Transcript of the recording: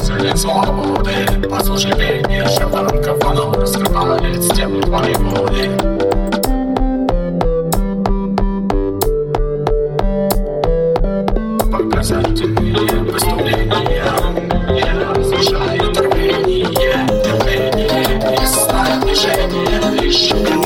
Стоит свободы Послушай пение шаманка фоном Раскрывает стену твоей воли Показательные выступления. Не разрушает рвение Явление, не стая движения. Лишь